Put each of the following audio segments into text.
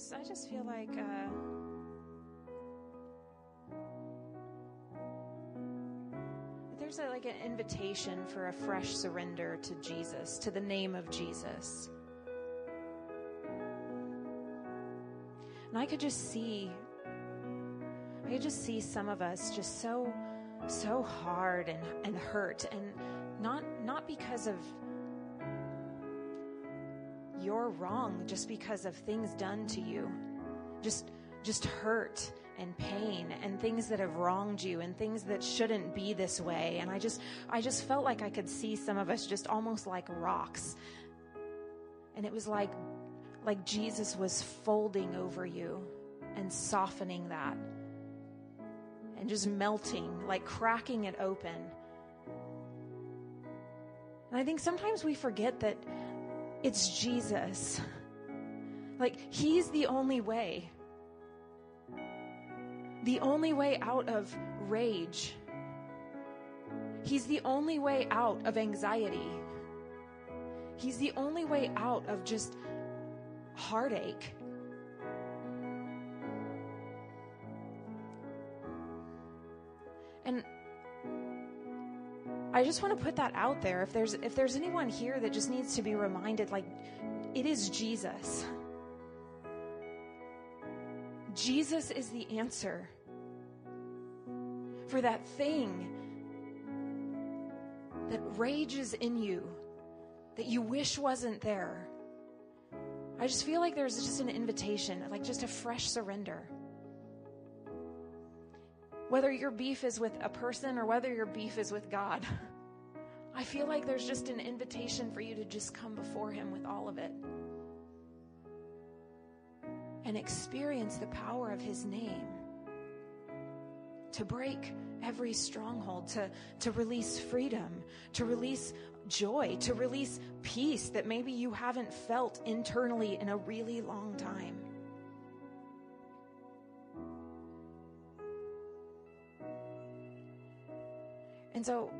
just I just feel like uh, there's a, like an invitation for a fresh surrender to Jesus, to the name of Jesus. And I could just see, I could just see some of us just so, so hard and, and hurt, and not not because of you're wrong, just because of things done to you, just just hurt and pain and things that have wronged you and things that shouldn't be this way. And I just, I just felt like I could see some of us just almost like rocks. And it was like, like Jesus was folding over you and softening that and just melting, like cracking it open. And I think sometimes we forget that it's Jesus. Like, He's the only way the only way out of rage. He's the only way out of anxiety. He's the only way out of just heartache. I just want to put that out there. If there's if there's anyone here that just needs to be reminded like it is Jesus. Jesus is the answer for that thing that rages in you that you wish wasn't there. I just feel like there's just an invitation, like just a fresh surrender. Whether your beef is with a person or whether your beef is with God, I feel like there's just an invitation for you to just come before Him with all of it and experience the power of his name to break every stronghold, to, to release freedom, to release joy, to release peace that maybe you haven't felt internally in a really long time. And so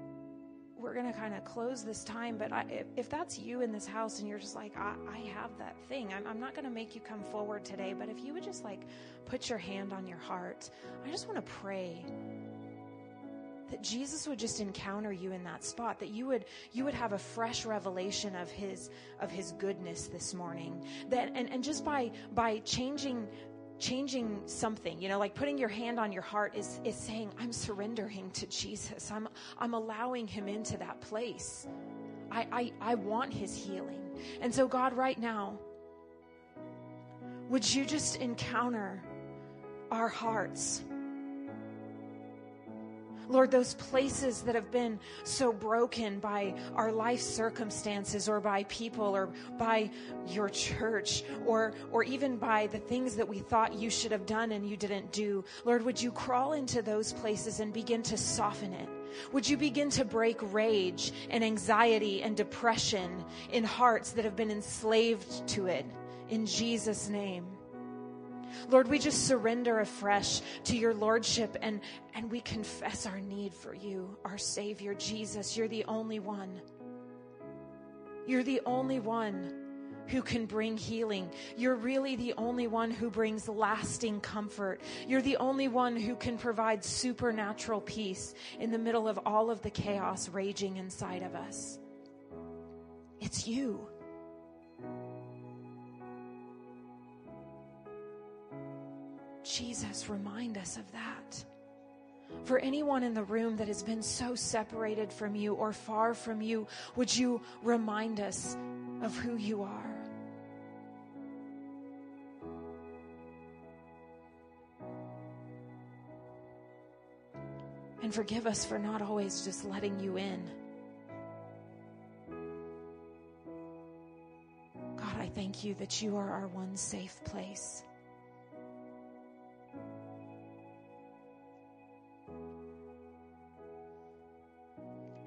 we're going to kind of close this time. But I, if, if, that's you in this house and you're just like, I, I have that thing, I'm, I'm not going to make you come forward today. But if you would just like put your hand on your heart, I just want to pray that Jesus would just encounter you in that spot that you would you would have a fresh revelation of his of his goodness this morning that and and just by by changing changing something you know like putting your hand on your heart is is saying i'm surrendering to jesus. I'm i'm allowing him into that place. I i, I want his healing. And so god right now would you just encounter our hearts Lord, those places that have been so broken by our life circumstances or by people or by your church or, or even by the things that we thought you should have done and you didn't do. Lord, would you crawl into those places and begin to soften it? Would you begin to break rage and anxiety and depression in hearts that have been enslaved to it? In Jesus' name. Lord, we just surrender afresh to your Lordship and, and we confess our need for you, our Savior, Jesus. You're the only one. You're the only one who can bring healing. You're really the only one who brings lasting comfort. You're the only one who can provide supernatural peace in the middle of all of the chaos raging inside of us. It's you. Jesus, remind us of that. For anyone in the room that has been so separated from you or far from you, would you remind us of who you are? And forgive us for not always just letting you in. God, I thank you that you are our one safe place.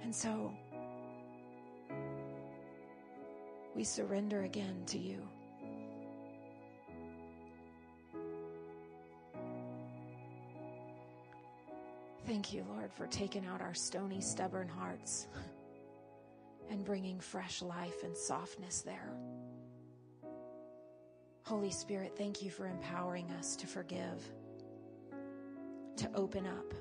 And so we surrender again to you. Thank you, Lord, for taking out our stony, stubborn hearts and bringing fresh life and softness there. Holy Spirit, thank you for empowering us to forgive, to open up.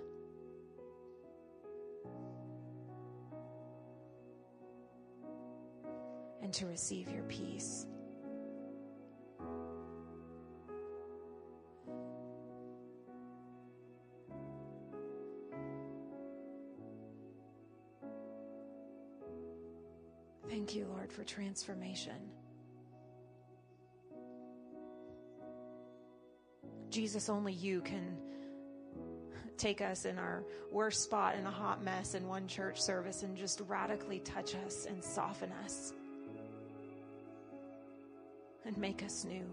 And to receive your peace. Thank you, Lord, for transformation. Jesus, only you can take us in our worst spot in a hot mess in one church service and just radically touch us and soften us and make us new.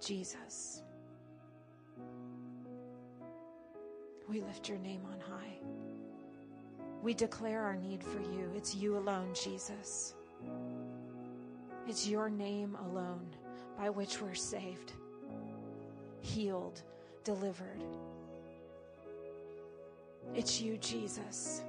Jesus, we lift your name on high. We declare our need for you. It's you alone, Jesus. It's your name alone by which we're saved, healed, delivered. It's you, Jesus.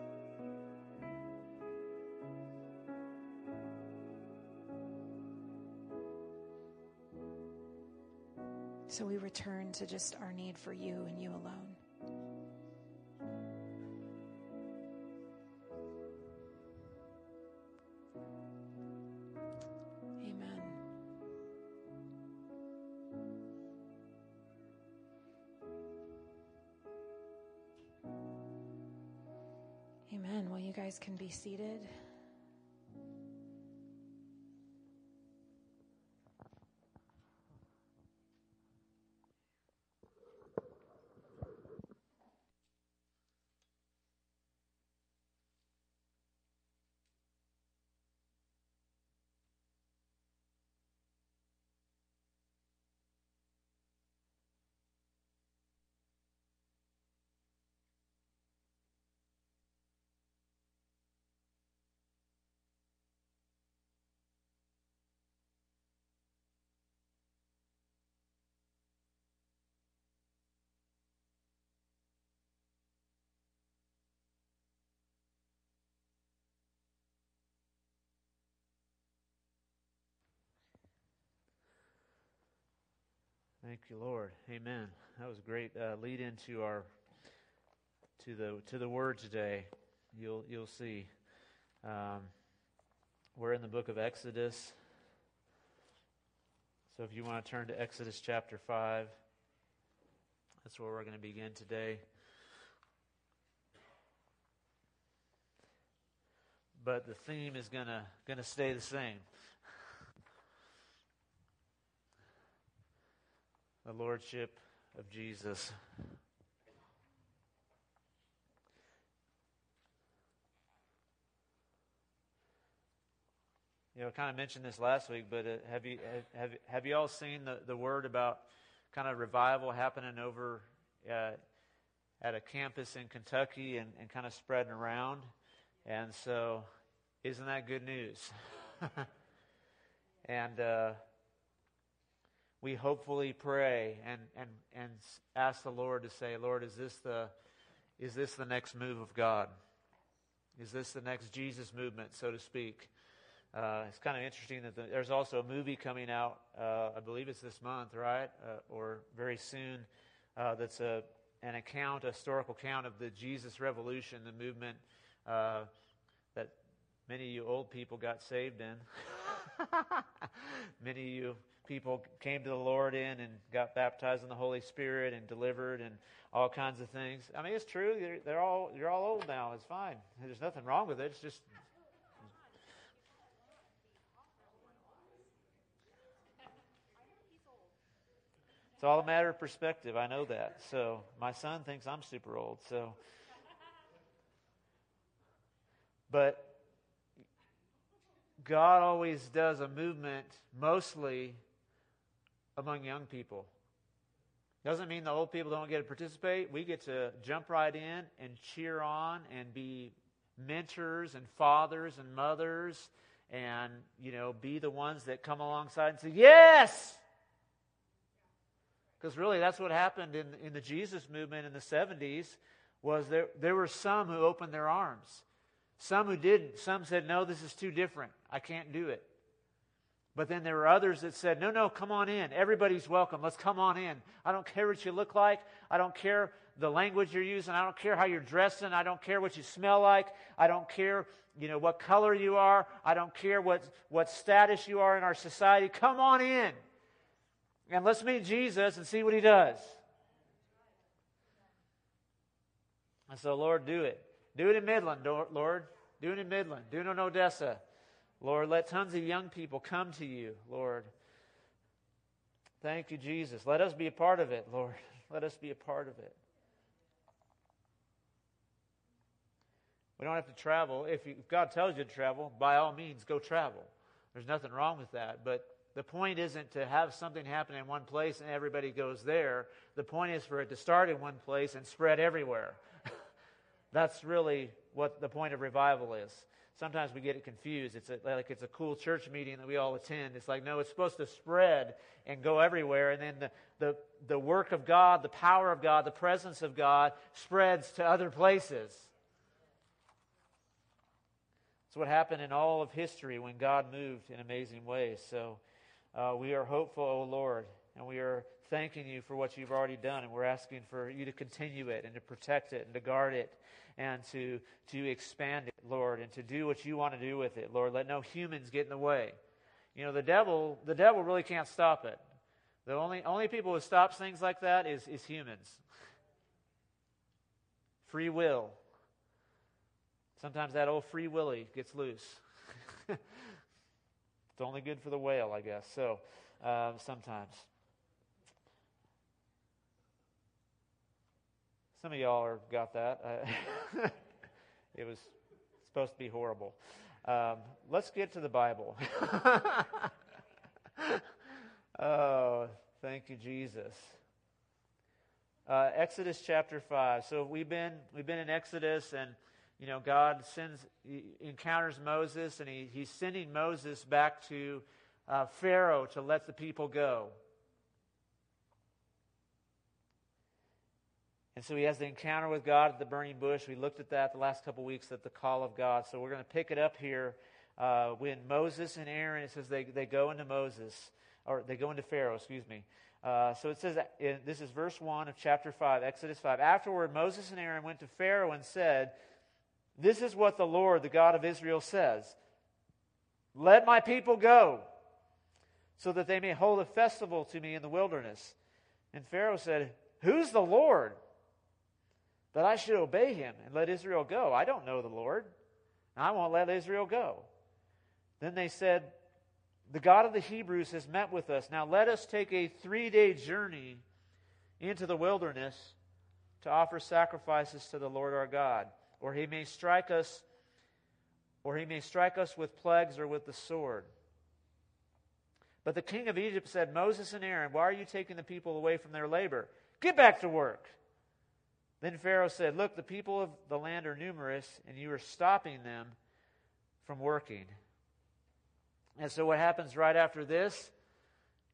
So we return to just our need for you and you alone. You guys can be seated. Thank you, Lord. Amen. That was a great uh, lead into our to the to the word today. You'll you'll see. Um, we're in the book of Exodus. So if you want to turn to Exodus chapter five, that's where we're going to begin today. But the theme is gonna gonna stay the same. The Lordship of Jesus. You know, I kind of mentioned this last week, but uh, have you have have you all seen the, the word about kind of revival happening over uh, at a campus in Kentucky and, and kind of spreading around? And so, isn't that good news? and uh, we hopefully pray and, and, and ask the Lord to say, Lord, is this the, is this the next move of God? Is this the next Jesus movement, so to speak? Uh, it's kind of interesting that the, there's also a movie coming out, uh, I believe it's this month, right? Uh, or very soon, uh, that's a, an account, a historical account of the Jesus Revolution, the movement uh, that many of you old people got saved in. many of you people came to the Lord in and got baptized in the Holy Spirit and delivered and all kinds of things. I mean, it's true. They're, they're all you're all old now. It's fine. There's nothing wrong with it. It's just It's all a matter of perspective. I know that. So my son thinks I'm super old. So, but God always does a movement mostly among young people. Doesn't mean the old people don't get to participate. We get to jump right in and cheer on and be mentors and fathers and mothers and, you know, be the ones that come alongside and say, Yes! Because really, that's what happened in, in the Jesus movement in the 70s was there, there were some who opened their arms. Some who didn't. Some said, no, this is too different. I can't do it. But then there were others that said, no, no, come on in. Everybody's welcome. Let's come on in. I don't care what you look like. I don't care the language you're using. I don't care how you're dressing. I don't care what you smell like. I don't care, you know, what color you are. I don't care what, what status you are in our society. Come on in. And let's meet Jesus and see what he does. And so, Lord, do it. Do it in Midland, Lord. Do it in Midland. Do it in Odessa. Lord, let tons of young people come to you, Lord. Thank you, Jesus. Let us be a part of it, Lord. Let us be a part of it. We don't have to travel. If, you, if God tells you to travel, by all means, go travel. There's nothing wrong with that. But the point isn't to have something happen in one place and everybody goes there. The point is for it to start in one place and spread everywhere. That's really what the point of revival is. Sometimes we get it confused. It's a, like it's a cool church meeting that we all attend. It's like, no, it's supposed to spread and go everywhere. And then the, the, the work of God, the power of God, the presence of God spreads to other places. It's what happened in all of history when God moved in amazing ways. So uh, we are hopeful, O Lord, and we are thanking you for what you've already done, and we're asking for you to continue it and to protect it and to guard it and to, to expand it, Lord, and to do what you want to do with it, Lord. Let no humans get in the way. You know, the devil, the devil really can't stop it. The only, only people who stops things like that is, is humans. Free will. Sometimes that old free willy gets loose. it's only good for the whale, I guess. So, um, sometimes. Some of y'all are got that. Uh, it was supposed to be horrible. Um, let's get to the Bible. oh, thank you, Jesus. Uh, Exodus chapter five. So we've been we've been in Exodus, and you know God sends encounters Moses, and he, he's sending Moses back to uh, Pharaoh to let the people go. And so he has the encounter with God at the burning bush. We looked at that the last couple weeks at the call of God. So we're going to pick it up here uh, when Moses and Aaron, it says they, they go into Moses, or they go into Pharaoh, excuse me. Uh, so it says, in, this is verse 1 of chapter 5, Exodus 5. Afterward, Moses and Aaron went to Pharaoh and said, This is what the Lord, the God of Israel, says Let my people go, so that they may hold a festival to me in the wilderness. And Pharaoh said, Who's the Lord? That I should obey him and let Israel go. I don't know the Lord. And I won't let Israel go. Then they said, The God of the Hebrews has met with us. Now let us take a three day journey into the wilderness to offer sacrifices to the Lord our God, or he may strike us or he may strike us with plagues or with the sword. But the king of Egypt said, Moses and Aaron, why are you taking the people away from their labor? Get back to work. Then Pharaoh said, Look, the people of the land are numerous, and you are stopping them from working. And so, what happens right after this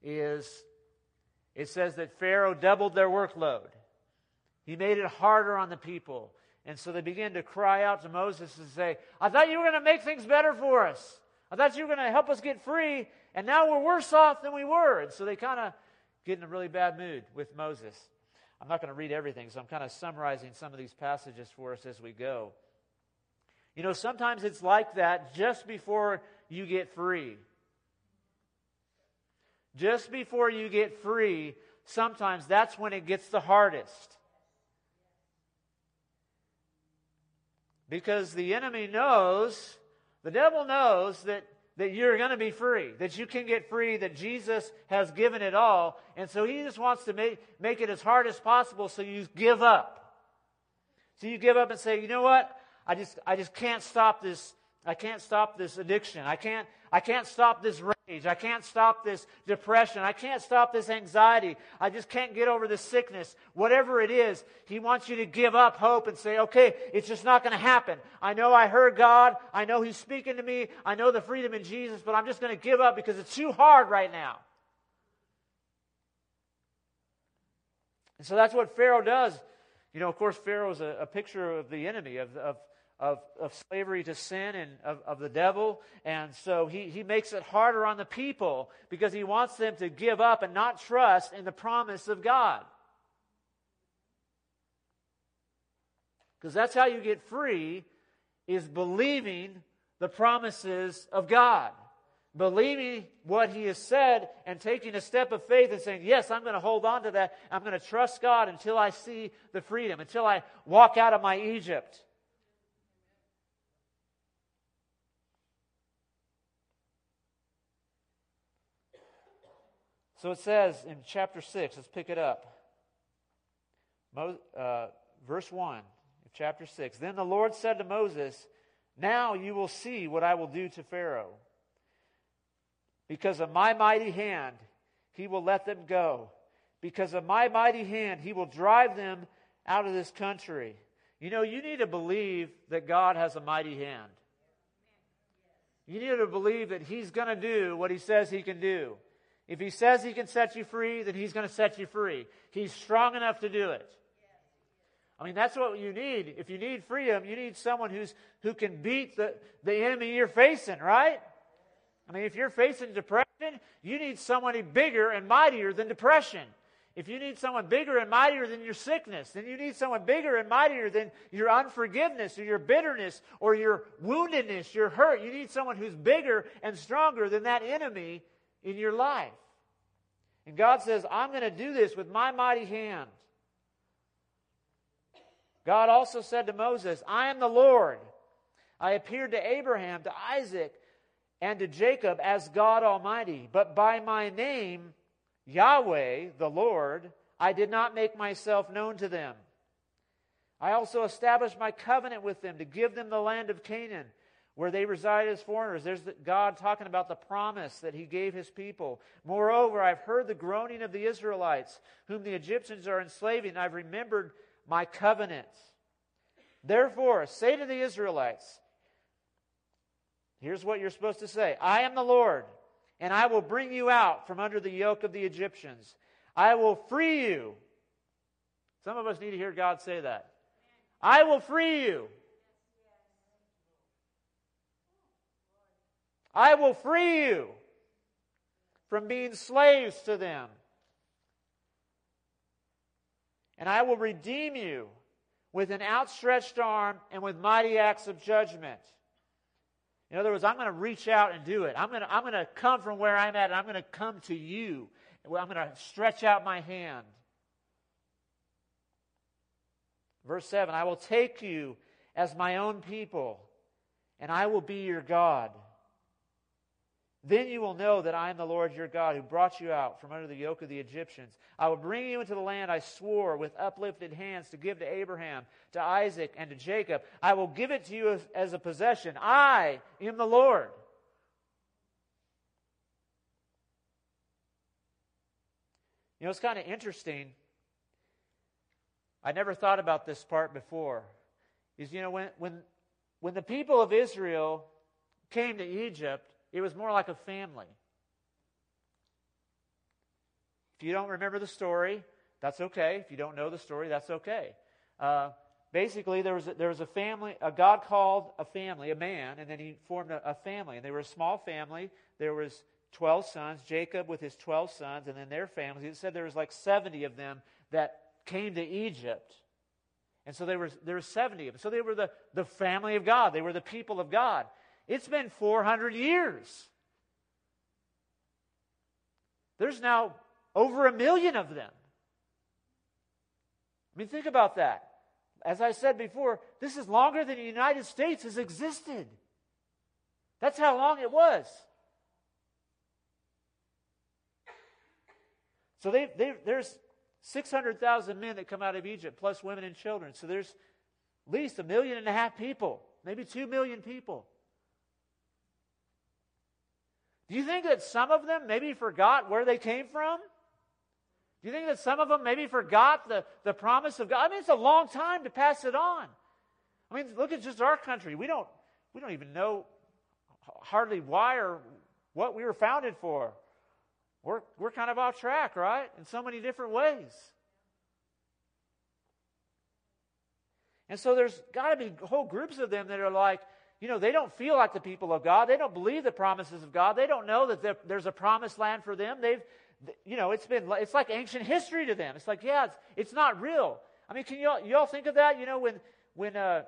is it says that Pharaoh doubled their workload. He made it harder on the people. And so they began to cry out to Moses and say, I thought you were going to make things better for us. I thought you were going to help us get free, and now we're worse off than we were. And so they kind of get in a really bad mood with Moses. I'm not going to read everything, so I'm kind of summarizing some of these passages for us as we go. You know, sometimes it's like that just before you get free. Just before you get free, sometimes that's when it gets the hardest. Because the enemy knows, the devil knows that that you're going to be free, that you can get free, that Jesus has given it all. And so he just wants to make, make it as hard as possible so you give up. So you give up and say, you know what? I just, I just can't stop this I can't stop this addiction. I can't, I can't stop this. I can't stop this depression. I can't stop this anxiety. I just can't get over this sickness. Whatever it is, He wants you to give up hope and say, okay, it's just not going to happen. I know I heard God. I know He's speaking to me. I know the freedom in Jesus, but I'm just going to give up because it's too hard right now. And so that's what Pharaoh does. You know, of course, Pharaoh is a, a picture of the enemy, of, of, of, of slavery to sin and of, of the devil. And so he, he makes it harder on the people because he wants them to give up and not trust in the promise of God. Because that's how you get free, is believing the promises of God. Believing what He has said and taking a step of faith and saying, Yes, I'm going to hold on to that. I'm going to trust God until I see the freedom, until I walk out of my Egypt. So it says in chapter 6, let's pick it up. Uh, verse 1 of chapter 6. Then the Lord said to Moses, Now you will see what I will do to Pharaoh. Because of my mighty hand, he will let them go. Because of my mighty hand, he will drive them out of this country. You know, you need to believe that God has a mighty hand. You need to believe that he's going to do what he says he can do. If he says he can set you free, then he's going to set you free. He's strong enough to do it. I mean, that's what you need. If you need freedom, you need someone who's, who can beat the, the enemy you're facing, right? I mean, if you're facing depression, you need somebody bigger and mightier than depression. If you need someone bigger and mightier than your sickness, then you need someone bigger and mightier than your unforgiveness or your bitterness or your woundedness, your hurt. You need someone who's bigger and stronger than that enemy in your life. And God says, I'm going to do this with my mighty hand. God also said to Moses, I am the Lord. I appeared to Abraham, to Isaac, and to Jacob as God Almighty. But by my name, Yahweh, the Lord, I did not make myself known to them. I also established my covenant with them to give them the land of Canaan where they reside as foreigners. There's God talking about the promise that He gave His people. Moreover, I've heard the groaning of the Israelites, whom the Egyptians are enslaving. I've remembered my covenant. Therefore, say to the Israelites, here's what you're supposed to say I am the Lord, and I will bring you out from under the yoke of the Egyptians. I will free you. Some of us need to hear God say that. I will free you I will free you from being slaves to them. And I will redeem you with an outstretched arm and with mighty acts of judgment. In other words, I'm going to reach out and do it. I'm going to, I'm going to come from where I'm at and I'm going to come to you. I'm going to stretch out my hand. Verse 7 I will take you as my own people, and I will be your God. Then you will know that I am the Lord your God who brought you out from under the yoke of the Egyptians. I will bring you into the land I swore with uplifted hands to give to Abraham, to Isaac, and to Jacob. I will give it to you as, as a possession. I am the Lord. You know, it's kind of interesting. I never thought about this part before. Is, you know, when, when, when the people of Israel came to Egypt, it was more like a family. If you don't remember the story, that's okay. If you don't know the story, that's okay. Uh, basically, there was a, there was a family. A God called a family, a man, and then he formed a, a family. And they were a small family. There was twelve sons. Jacob with his twelve sons, and then their families. It said there was like seventy of them that came to Egypt. And so there was there were seventy of them. So they were the, the family of God. They were the people of God. It's been 400 years. There's now over a million of them. I mean, think about that. As I said before, this is longer than the United States has existed. That's how long it was. So they, they, there's 600,000 men that come out of Egypt, plus women and children. So there's at least a million and a half people, maybe two million people. Do you think that some of them maybe forgot where they came from? Do you think that some of them maybe forgot the, the promise of God? I mean, it's a long time to pass it on. I mean, look at just our country. We don't, we don't even know hardly why or what we were founded for. We're, we're kind of off track, right? In so many different ways. And so there's got to be whole groups of them that are like, you know, they don't feel like the people of God. They don't believe the promises of God. They don't know that there's a promised land for them. They've, you know, it's been, it's like ancient history to them. It's like, yeah, it's, it's not real. I mean, can y'all, y'all think of that? You know, when, when, uh,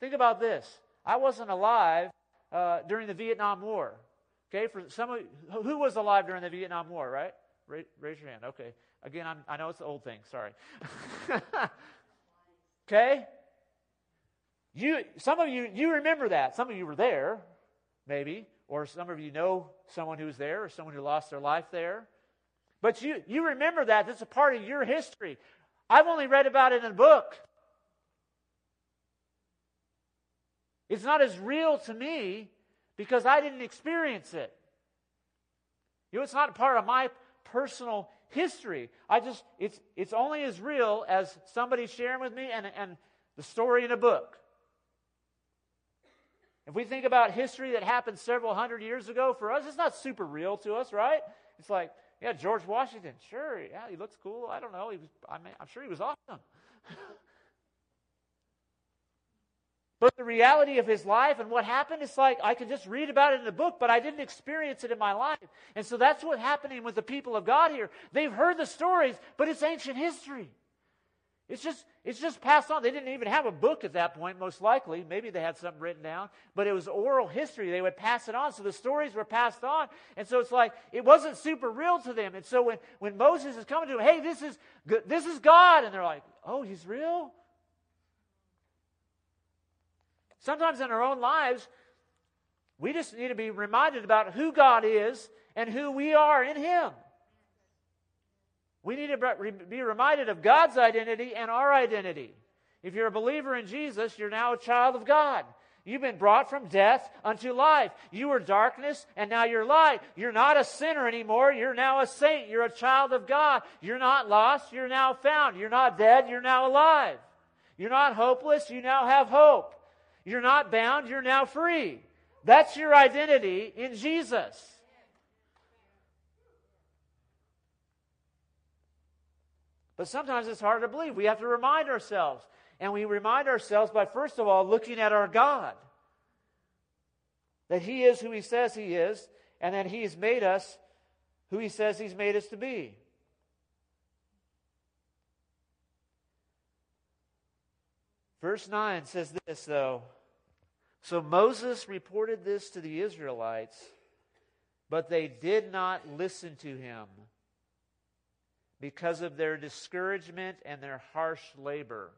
think about this. I wasn't alive uh, during the Vietnam War. Okay, for some of who was alive during the Vietnam War, right? Raise, raise your hand. Okay. Again, I'm, i know it's the old thing. Sorry. okay. You, some of you, you remember that. Some of you were there, maybe, or some of you know someone who was there, or someone who lost their life there. But you, you remember that. That's a part of your history. I've only read about it in a book. It's not as real to me because I didn't experience it. You know, it's not part of my personal history. I just, it's, it's only as real as somebody sharing with me and, and the story in a book. If we think about history that happened several hundred years ago, for us, it's not super real to us, right? It's like, yeah, George Washington, sure, yeah, he looks cool. I don't know. He was, I mean, I'm sure he was awesome. But the reality of his life and what happened, it's like I can just read about it in a book, but I didn't experience it in my life. And so that's what's happening with the people of God here. They've heard the stories, but it's ancient history. It's just, it's just passed on. They didn't even have a book at that point, most likely. Maybe they had something written down, but it was oral history. They would pass it on. So the stories were passed on. And so it's like, it wasn't super real to them. And so when, when Moses is coming to them, hey, this is, this is God. And they're like, oh, he's real? Sometimes in our own lives, we just need to be reminded about who God is and who we are in Him. We need to be reminded of God's identity and our identity. If you're a believer in Jesus, you're now a child of God. You've been brought from death unto life. You were darkness and now you're light. You're not a sinner anymore. You're now a saint. You're a child of God. You're not lost. You're now found. You're not dead. You're now alive. You're not hopeless. You now have hope. You're not bound, you're now free. That's your identity in Jesus. But sometimes it's hard to believe. We have to remind ourselves. And we remind ourselves by, first of all, looking at our God. That He is who He says He is, and that He's made us who He says He's made us to be. Verse 9 says this, though so Moses reported this to the Israelites, but they did not listen to him because of their discouragement and their harsh labor.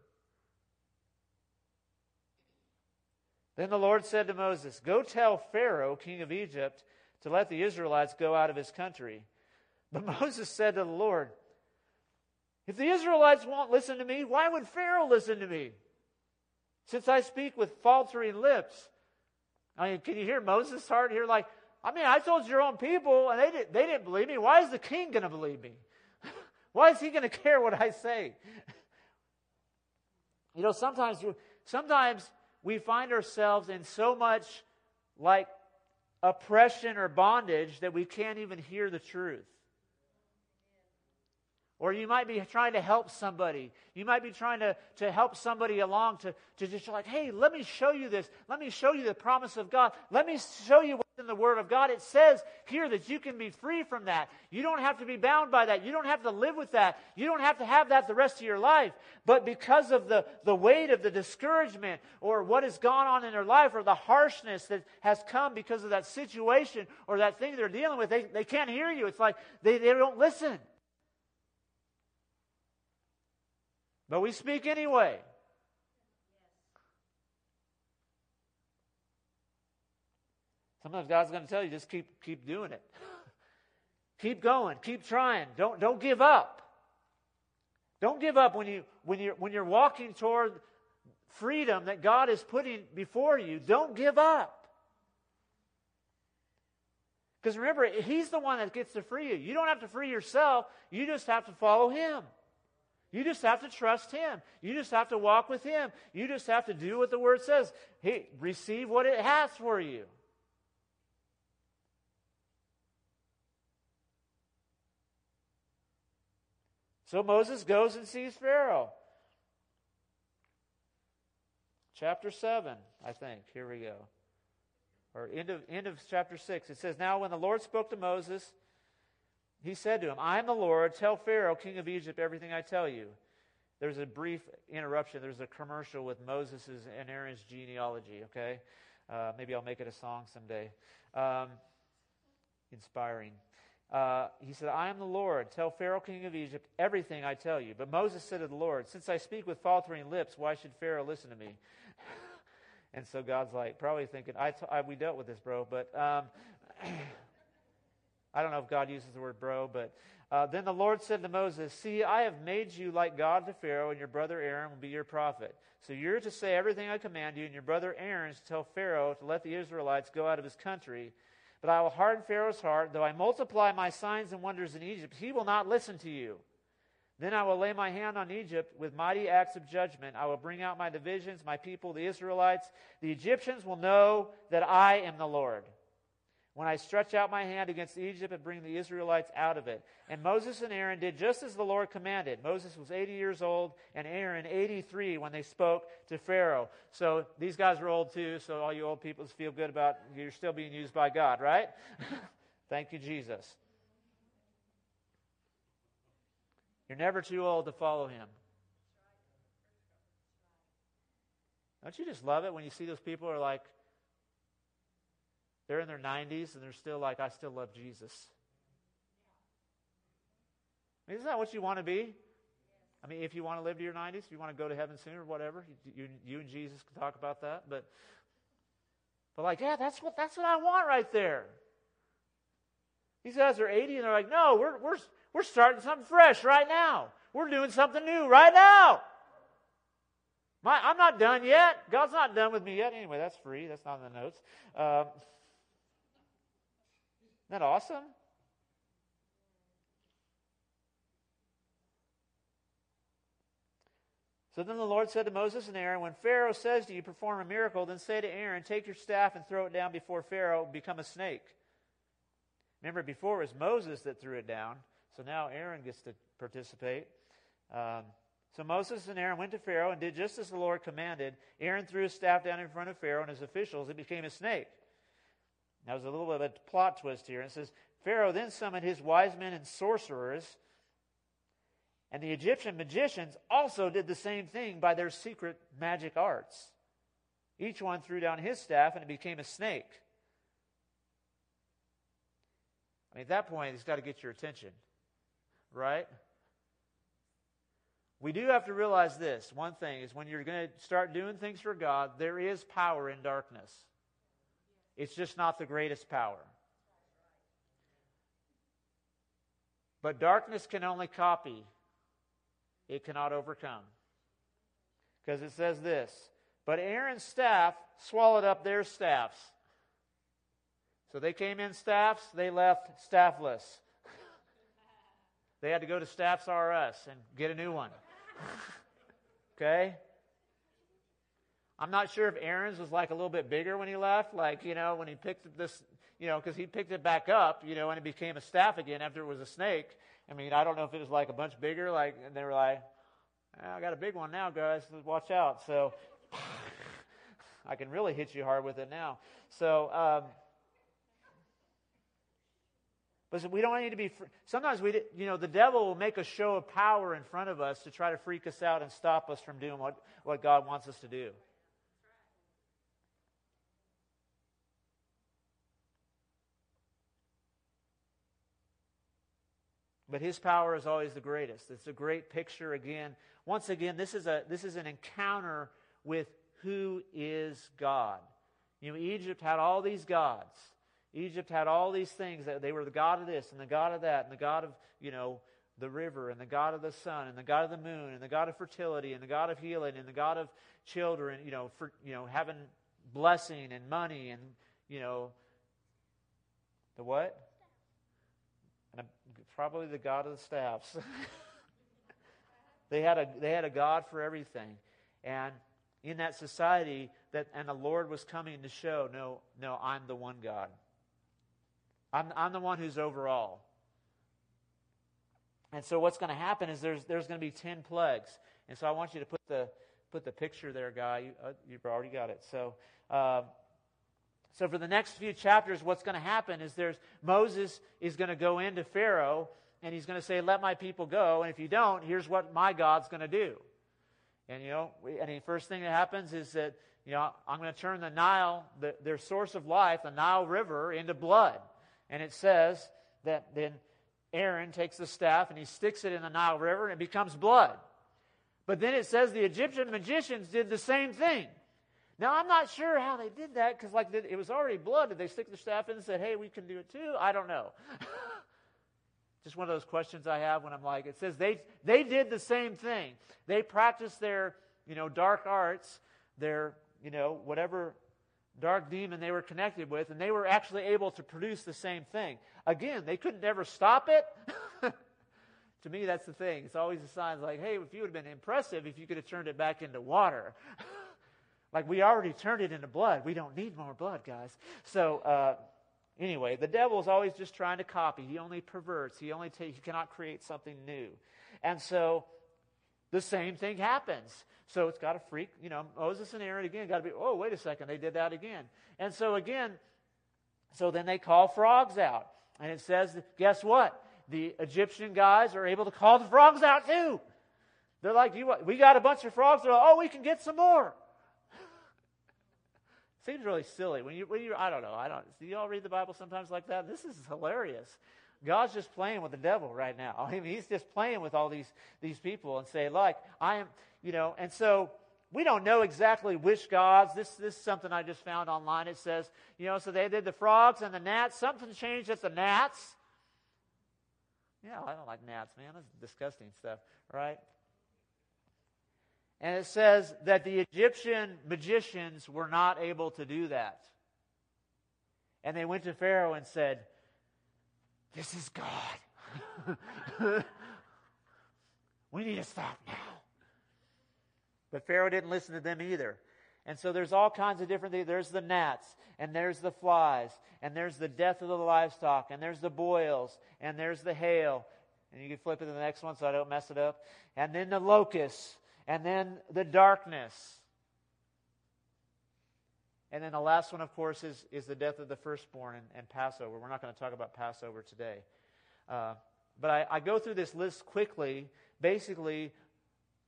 Then the Lord said to Moses, Go tell Pharaoh, king of Egypt, to let the Israelites go out of his country. But Moses said to the Lord, If the Israelites won't listen to me, why would Pharaoh listen to me? since I speak with faltering lips. I mean, can you hear Moses' heart here? Like, I mean, I told your own people and they, did, they didn't believe me. Why is the king going to believe me? Why is he going to care what I say? you know, sometimes, sometimes we find ourselves in so much like oppression or bondage that we can't even hear the truth. Or you might be trying to help somebody. You might be trying to, to help somebody along to, to just like, hey, let me show you this. Let me show you the promise of God. Let me show you what's in the Word of God. It says here that you can be free from that. You don't have to be bound by that. You don't have to live with that. You don't have to have that the rest of your life. But because of the, the weight of the discouragement or what has gone on in their life or the harshness that has come because of that situation or that thing they're dealing with, they, they can't hear you. It's like they, they don't listen. But we speak anyway. Sometimes God's going to tell you just keep keep doing it. keep going, keep trying. Don't don't give up. Don't give up when you when you when you're walking toward freedom that God is putting before you. Don't give up. Because remember, He's the one that gets to free you. You don't have to free yourself, you just have to follow Him. You just have to trust Him. You just have to walk with Him. You just have to do what the Word says. Hey, receive what it has for you. So Moses goes and sees Pharaoh. chapter 7, I think. Here we go. Or end of, end of chapter 6. It says, Now when the Lord spoke to Moses, he said to him, I am the Lord. Tell Pharaoh, king of Egypt, everything I tell you. There's a brief interruption. There's a commercial with Moses' and Aaron's genealogy, okay? Uh, maybe I'll make it a song someday. Um, inspiring. Uh, he said, I am the Lord. Tell Pharaoh, king of Egypt, everything I tell you. But Moses said to the Lord, Since I speak with faltering lips, why should Pharaoh listen to me? and so God's like, probably thinking, I, t- I we dealt with this, bro, but um, I don't know if God uses the word bro, but uh, then the Lord said to Moses, See, I have made you like God to Pharaoh, and your brother Aaron will be your prophet. So you're to say everything I command you, and your brother Aaron is to tell Pharaoh to let the Israelites go out of his country. But I will harden Pharaoh's heart. Though I multiply my signs and wonders in Egypt, he will not listen to you. Then I will lay my hand on Egypt with mighty acts of judgment. I will bring out my divisions, my people, the Israelites. The Egyptians will know that I am the Lord when I stretch out my hand against Egypt and bring the Israelites out of it. And Moses and Aaron did just as the Lord commanded. Moses was 80 years old and Aaron 83 when they spoke to Pharaoh. So these guys were old too, so all you old people feel good about you're still being used by God, right? Thank you, Jesus. You're never too old to follow him. Don't you just love it when you see those people are like, they're in their 90s and they're still like, I still love Jesus. I mean, isn't that what you want to be? I mean, if you want to live to your 90s, if you want to go to heaven soon or whatever, you, you, and Jesus can talk about that. But, but like, yeah, that's what, that's what I want right there. These guys are 80 and they're like, no, we're, we're, we're starting something fresh right now. We're doing something new right now. My, I'm not done yet. God's not done with me yet. Anyway, that's free. That's not in the notes. Um, that awesome? So then the Lord said to Moses and Aaron, When Pharaoh says to you, Perform a miracle, then say to Aaron, Take your staff and throw it down before Pharaoh, become a snake. Remember, before it was Moses that threw it down, so now Aaron gets to participate. Um, so Moses and Aaron went to Pharaoh and did just as the Lord commanded. Aaron threw his staff down in front of Pharaoh and his officials. It became a snake. Now, there's a little bit of a plot twist here. It says, Pharaoh then summoned his wise men and sorcerers, and the Egyptian magicians also did the same thing by their secret magic arts. Each one threw down his staff, and it became a snake. I mean, at that point, it's got to get your attention, right? We do have to realize this. One thing is when you're going to start doing things for God, there is power in darkness. It's just not the greatest power. But darkness can only copy, it cannot overcome. Because it says this But Aaron's staff swallowed up their staffs. So they came in staffs, they left staffless. they had to go to Staffs R Us and get a new one. okay? I'm not sure if Aaron's was like a little bit bigger when he left, like, you know, when he picked this, you know, because he picked it back up, you know, and it became a staff again after it was a snake. I mean, I don't know if it was like a bunch bigger, like, and they were like, ah, I got a big one now, guys, watch out. So I can really hit you hard with it now. So, um, but we don't need to be. Sometimes we, you know, the devil will make a show of power in front of us to try to freak us out and stop us from doing what, what God wants us to do. But his power is always the greatest. It's a great picture again. Once again, this is, a, this is an encounter with who is God. You know, Egypt had all these gods. Egypt had all these things that they were the God of this and the God of that and the God of, you know, the river and the God of the sun and the God of the moon and the God of fertility and the God of healing and the God of children, you know, for, you know, having blessing and money and, you know, the what? Probably the God of the staffs. they, had a, they had a God for everything. And in that society, that, and the Lord was coming to show, no, no, I'm the one God. I'm, I'm the one who's over all. And so what's going to happen is there's, there's going to be 10 plagues. And so I want you to put the, put the picture there, guy. You, uh, you've already got it. So, uh, so for the next few chapters, what's going to happen is there's Moses is going to go into Pharaoh and he's going to say, "Let my people go." And if you don't, here's what my God's going to do. And you know, and the first thing that happens is that you know I'm going to turn the Nile, the, their source of life, the Nile River, into blood. And it says that then Aaron takes the staff and he sticks it in the Nile River and it becomes blood. But then it says the Egyptian magicians did the same thing. Now I'm not sure how they did that because like it was already blood. Did they stick the staff in and said, "Hey, we can do it too"? I don't know. Just one of those questions I have when I'm like, it says they they did the same thing. They practiced their you know dark arts, their you know whatever dark demon they were connected with, and they were actually able to produce the same thing. Again, they couldn't ever stop it. to me, that's the thing. It's always a sign like, hey, if you would have been impressive, if you could have turned it back into water. like, we already turned it into blood. We don't need more blood, guys. So, uh, anyway, the devil is always just trying to copy. He only perverts. He only ta- he cannot create something new. And so, the same thing happens. So it's got to freak, you know, Moses and Aaron again got to be, oh, wait a second, they did that again. And so again, so then they call frogs out. And it says, guess what? The Egyptian guys are able to call the frogs out too. They're like, you, we got a bunch of frogs. They're like, oh, we can get some more. Seems really silly when you, when you, I don't know, I don't. Do you all read the Bible sometimes like that? This is hilarious. God's just playing with the devil right now. I mean, he's just playing with all these these people and say, like, I am, you know, and so we don't know exactly which gods. This, this is something I just found online. It says, you know, so they did the frogs and the gnats. Something changed at the gnats. Yeah, I don't like gnats, man. That's disgusting stuff, right? And it says that the Egyptian magicians were not able to do that. And they went to Pharaoh and said, This is God. we need to stop now. But Pharaoh didn't listen to them either. And so there's all kinds of different things. There's the gnats, and there's the flies, and there's the death of the livestock, and there's the boils, and there's the hail. And you can flip it to the next one so I don't mess it up. And then the locusts, and then the darkness. And then the last one, of course, is, is the death of the firstborn and, and Passover. We're not going to talk about Passover today. Uh, but I, I go through this list quickly. Basically,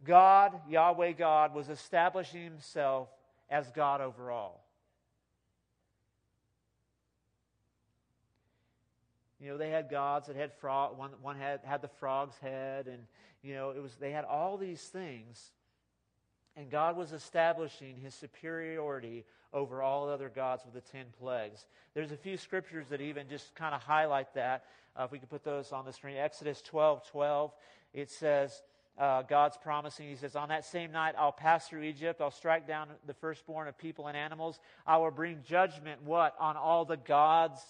God, Yahweh God, was establishing himself as God over all. You know, they had gods that had frog. One, one had had the frog's head, and you know, it was they had all these things, and God was establishing His superiority over all other gods with the ten plagues. There's a few scriptures that even just kind of highlight that. Uh, if we could put those on the screen, Exodus 12, 12, it says, uh, God's promising. He says, On that same night, I'll pass through Egypt. I'll strike down the firstborn of people and animals. I will bring judgment, what? On all the gods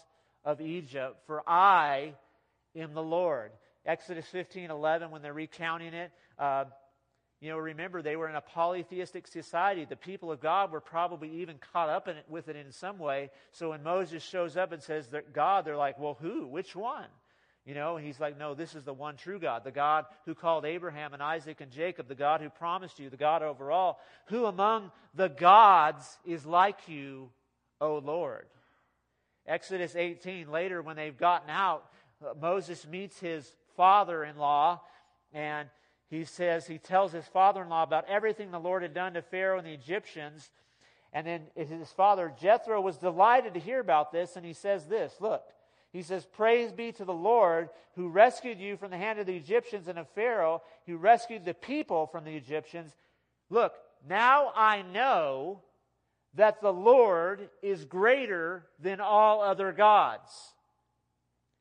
of Egypt, for I am the Lord. Exodus 15, 11, when they're recounting it, uh, you know, remember they were in a polytheistic society. The people of God were probably even caught up in it, with it in some way. So when Moses shows up and says that God, they're like, well, who? Which one? You know, he's like, no, this is the one true God, the God who called Abraham and Isaac and Jacob, the God who promised you, the God over all. Who among the gods is like you, O Lord? Exodus 18, later when they've gotten out, uh, Moses meets his father in law, and he says, he tells his father in law about everything the Lord had done to Pharaoh and the Egyptians. And then his father, Jethro, was delighted to hear about this, and he says this Look, he says, Praise be to the Lord who rescued you from the hand of the Egyptians and of Pharaoh, who rescued the people from the Egyptians. Look, now I know that the Lord is greater than all other gods.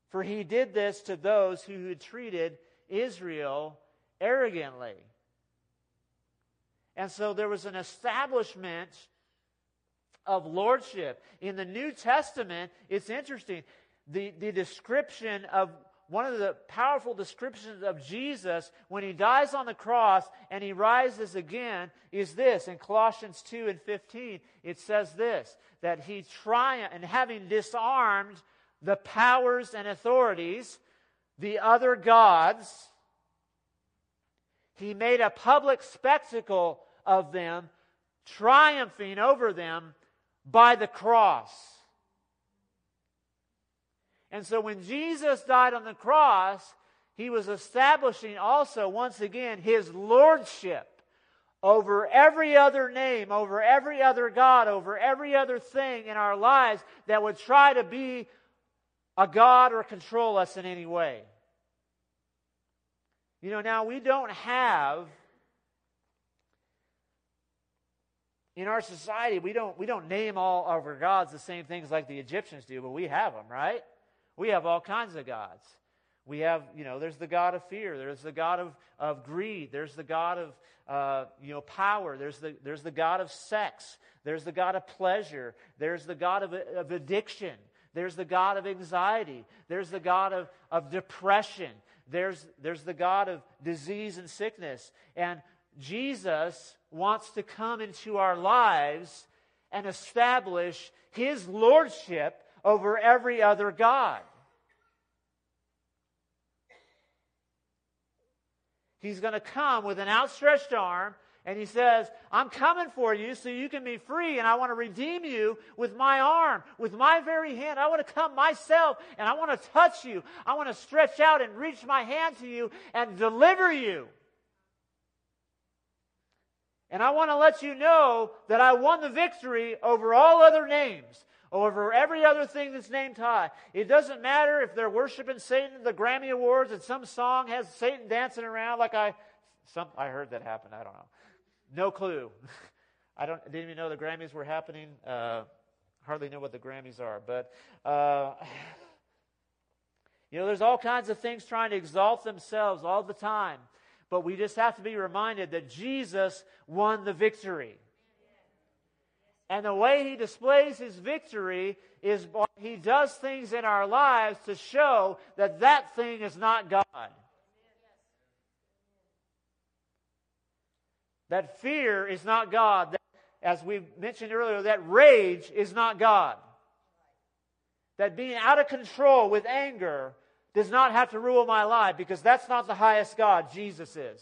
For he did this to those who had treated Israel arrogantly. And so there was an establishment of lordship. In the New Testament, it's interesting the, the description of one of the powerful descriptions of Jesus when he dies on the cross and he rises again is this. In Colossians 2 and 15, it says this that he triumphed, and having disarmed the powers and authorities, the other gods, he made a public spectacle of them, triumphing over them by the cross. And so when Jesus died on the cross, he was establishing also, once again, his lordship over every other name, over every other God, over every other thing in our lives that would try to be a God or control us in any way. You know, now we don't have in our society we don't we don't name all of our gods the same things like the Egyptians do, but we have them, right? We have all kinds of gods. We have, you know, there's the God of fear, there's the God of, of greed, there's the God of, uh, you know, power, there's the, there's the God of sex, there's the God of pleasure, there's the God of, of addiction, there's the God of anxiety, there's the God of, of depression, there's, there's the God of disease and sickness. And Jesus wants to come into our lives and establish his lordship over every other God. He's going to come with an outstretched arm and he says, I'm coming for you so you can be free, and I want to redeem you with my arm, with my very hand. I want to come myself, and I want to touch you. I want to stretch out and reach my hand to you and deliver you. And I want to let you know that I won the victory over all other names, over every other thing that's named high. It doesn't matter if they're worshiping Satan at the Grammy Awards and some song has Satan dancing around like I some I heard that happen. I don't know. No clue. I don't didn't even know the Grammys were happening. Uh, hardly know what the Grammys are, but uh, you know, there's all kinds of things trying to exalt themselves all the time. But we just have to be reminded that Jesus won the victory. And the way he displays his victory is he does things in our lives to show that that thing is not God. That fear is not God. That, as we mentioned earlier, that rage is not God. That being out of control with anger does not have to rule my life because that's not the highest God. Jesus is.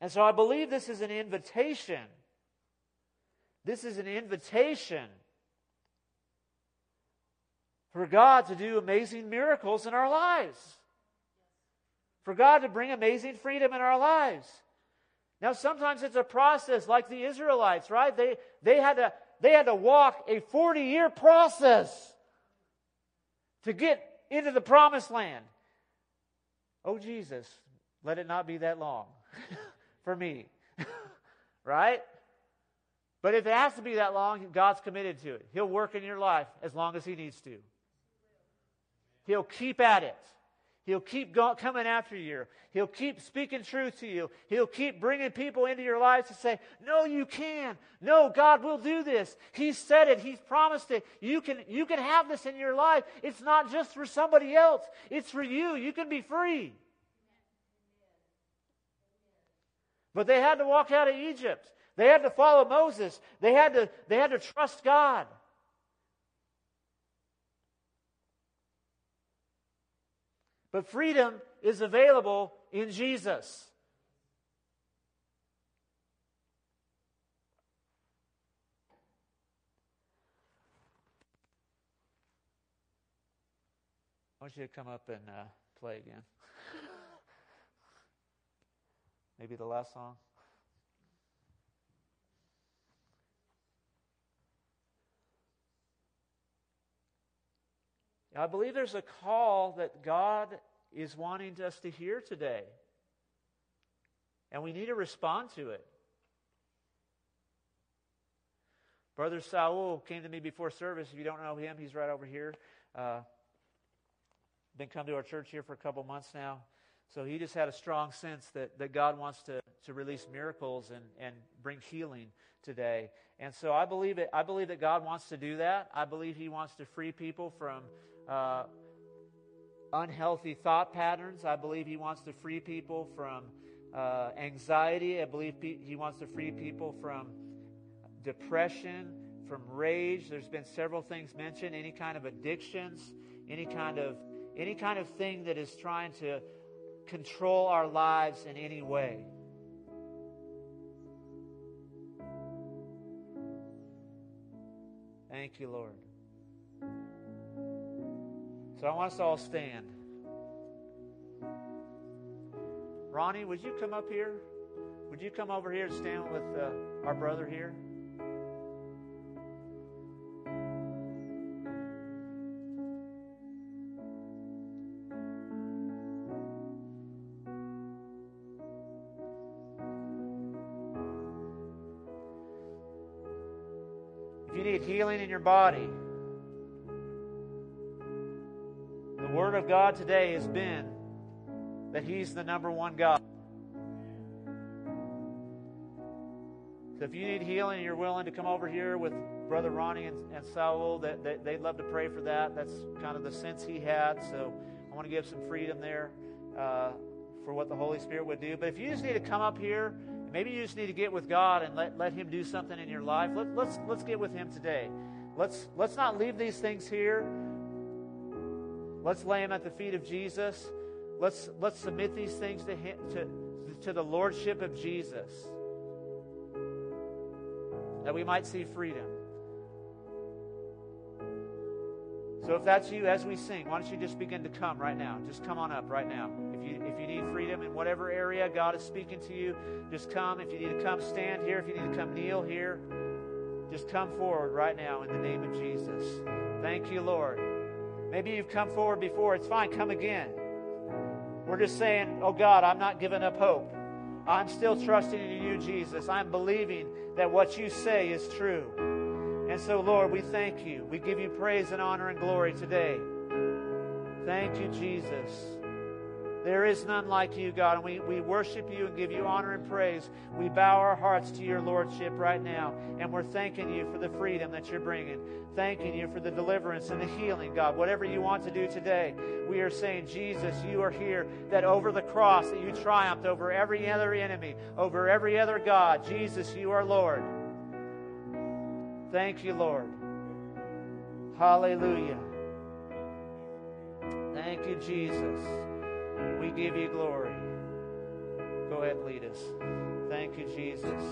And so I believe this is an invitation. This is an invitation for God to do amazing miracles in our lives. For God to bring amazing freedom in our lives. Now, sometimes it's a process like the Israelites, right? They, they, had, to, they had to walk a 40 year process to get into the promised land. Oh, Jesus, let it not be that long. for me. right? But if it has to be that long, God's committed to it. He'll work in your life as long as He needs to. He'll keep at it. He'll keep go- coming after you. He'll keep speaking truth to you. He'll keep bringing people into your lives to say, No, you can. No, God will do this. He said it. He's promised it. You can, you can have this in your life. It's not just for somebody else, it's for you. You can be free. But they had to walk out of Egypt. They had to follow Moses. They had to, they had to trust God. But freedom is available in Jesus. I want you to come up and uh, play again. Maybe the last song. I believe there's a call that God is wanting us to hear today. And we need to respond to it. Brother Saul came to me before service. If you don't know him, he's right over here. Uh, been come to our church here for a couple months now. So he just had a strong sense that, that God wants to, to release miracles and, and bring healing today. And so I believe it. I believe that God wants to do that. I believe He wants to free people from uh, unhealthy thought patterns. I believe He wants to free people from uh, anxiety. I believe He wants to free people from depression, from rage. There's been several things mentioned. Any kind of addictions, any kind of any kind of thing that is trying to control our lives in any way. Thank you, Lord. So I want us to all stand. Ronnie, would you come up here? Would you come over here and stand with uh, our brother here? Your body, the Word of God today has been that He's the number one God. So if you need healing and you're willing to come over here with Brother Ronnie and, and Saul, that, that, they'd love to pray for that. That's kind of the sense he had. So I want to give some freedom there uh, for what the Holy Spirit would do. But if you just need to come up here, maybe you just need to get with God and let, let Him do something in your life. Let, let's let's get with Him today. Let's let's not leave these things here. Let's lay them at the feet of Jesus. Let's let's submit these things to him to, to the lordship of Jesus. That we might see freedom. So if that's you as we sing, why don't you just begin to come right now? Just come on up right now. If you if you need freedom in whatever area God is speaking to you, just come. If you need to come stand here, if you need to come kneel here, just come forward right now in the name of Jesus. Thank you, Lord. Maybe you've come forward before. It's fine. Come again. We're just saying, oh God, I'm not giving up hope. I'm still trusting in you, Jesus. I'm believing that what you say is true. And so, Lord, we thank you. We give you praise and honor and glory today. Thank you, Jesus. There is none like you, God, and we, we worship you and give you honor and praise. We bow our hearts to your Lordship right now, and we're thanking you for the freedom that you're bringing. Thanking you for the deliverance and the healing, God. Whatever you want to do today, we are saying, Jesus, you are here, that over the cross, that you triumphed over every other enemy, over every other God. Jesus, you are Lord. Thank you, Lord. Hallelujah. Thank you, Jesus. We give you glory. Go ahead lead us. Thank you, Jesus.